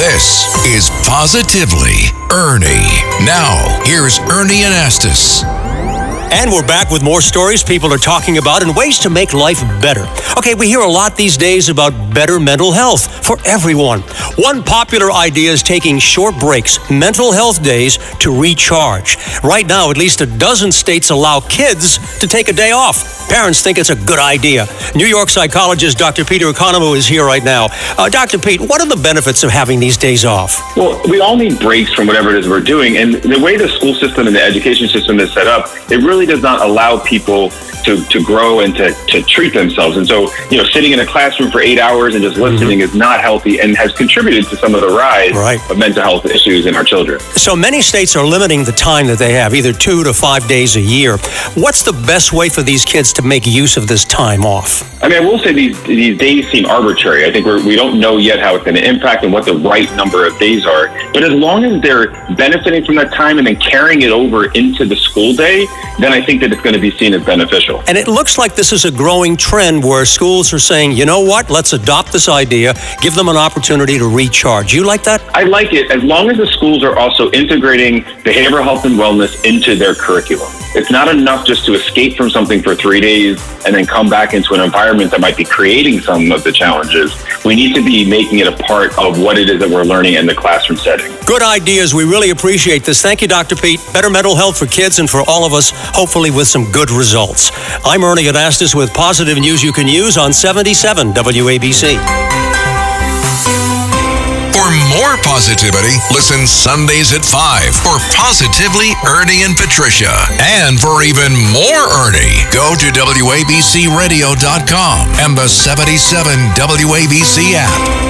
This is Positively Ernie. Now, here's Ernie Anastos. And we're back with more stories people are talking about and ways to make life better. Okay, we hear a lot these days about better mental health for everyone. One popular idea is taking short breaks, mental health days, to recharge. Right now, at least a dozen states allow kids to take a day off. Parents think it's a good idea. New York psychologist Dr. Peter Economou is here right now. Uh, Dr. Pete, what are the benefits of having these days off? Well, we all need breaks from whatever it is we're doing. And the way the school system and the education system is set up, it really does not allow people to, to grow and to, to treat themselves. And so, you know, sitting in a classroom for eight hours and just listening mm-hmm. is not healthy and has contributed to some of the rise right. of mental health issues in our children. So many states are limiting the time that they have, either two to five days a year. What's the best way for these kids to make use of this time off? I mean, I will say these, these days seem arbitrary. I think we're, we don't know yet how it's going to impact and what the right number of days are. But as long as they're benefiting from that time and then carrying it over into the school day, then I think that it's going to be seen as beneficial. And it looks like this is a growing trend where schools are saying, you know what, let's adopt this idea, give them an opportunity to recharge. You like that? I like it as long as the schools are also integrating behavioral health and wellness into their curriculum. It's not enough just to escape from something for three days and then come back into an environment that might be creating some of the challenges. We need to be making it a part of what it is that we're learning in the classroom setting. Good ideas. We really appreciate this. Thank you, Dr. Pete. Better mental health for kids and for all of us, hopefully with some good results. I'm Ernie Anastos with positive news you can use on 77 WABC. For more positivity, listen Sundays at 5 for Positively Ernie and Patricia. And for even more Ernie, go to WABCRadio.com and the 77 WABC app.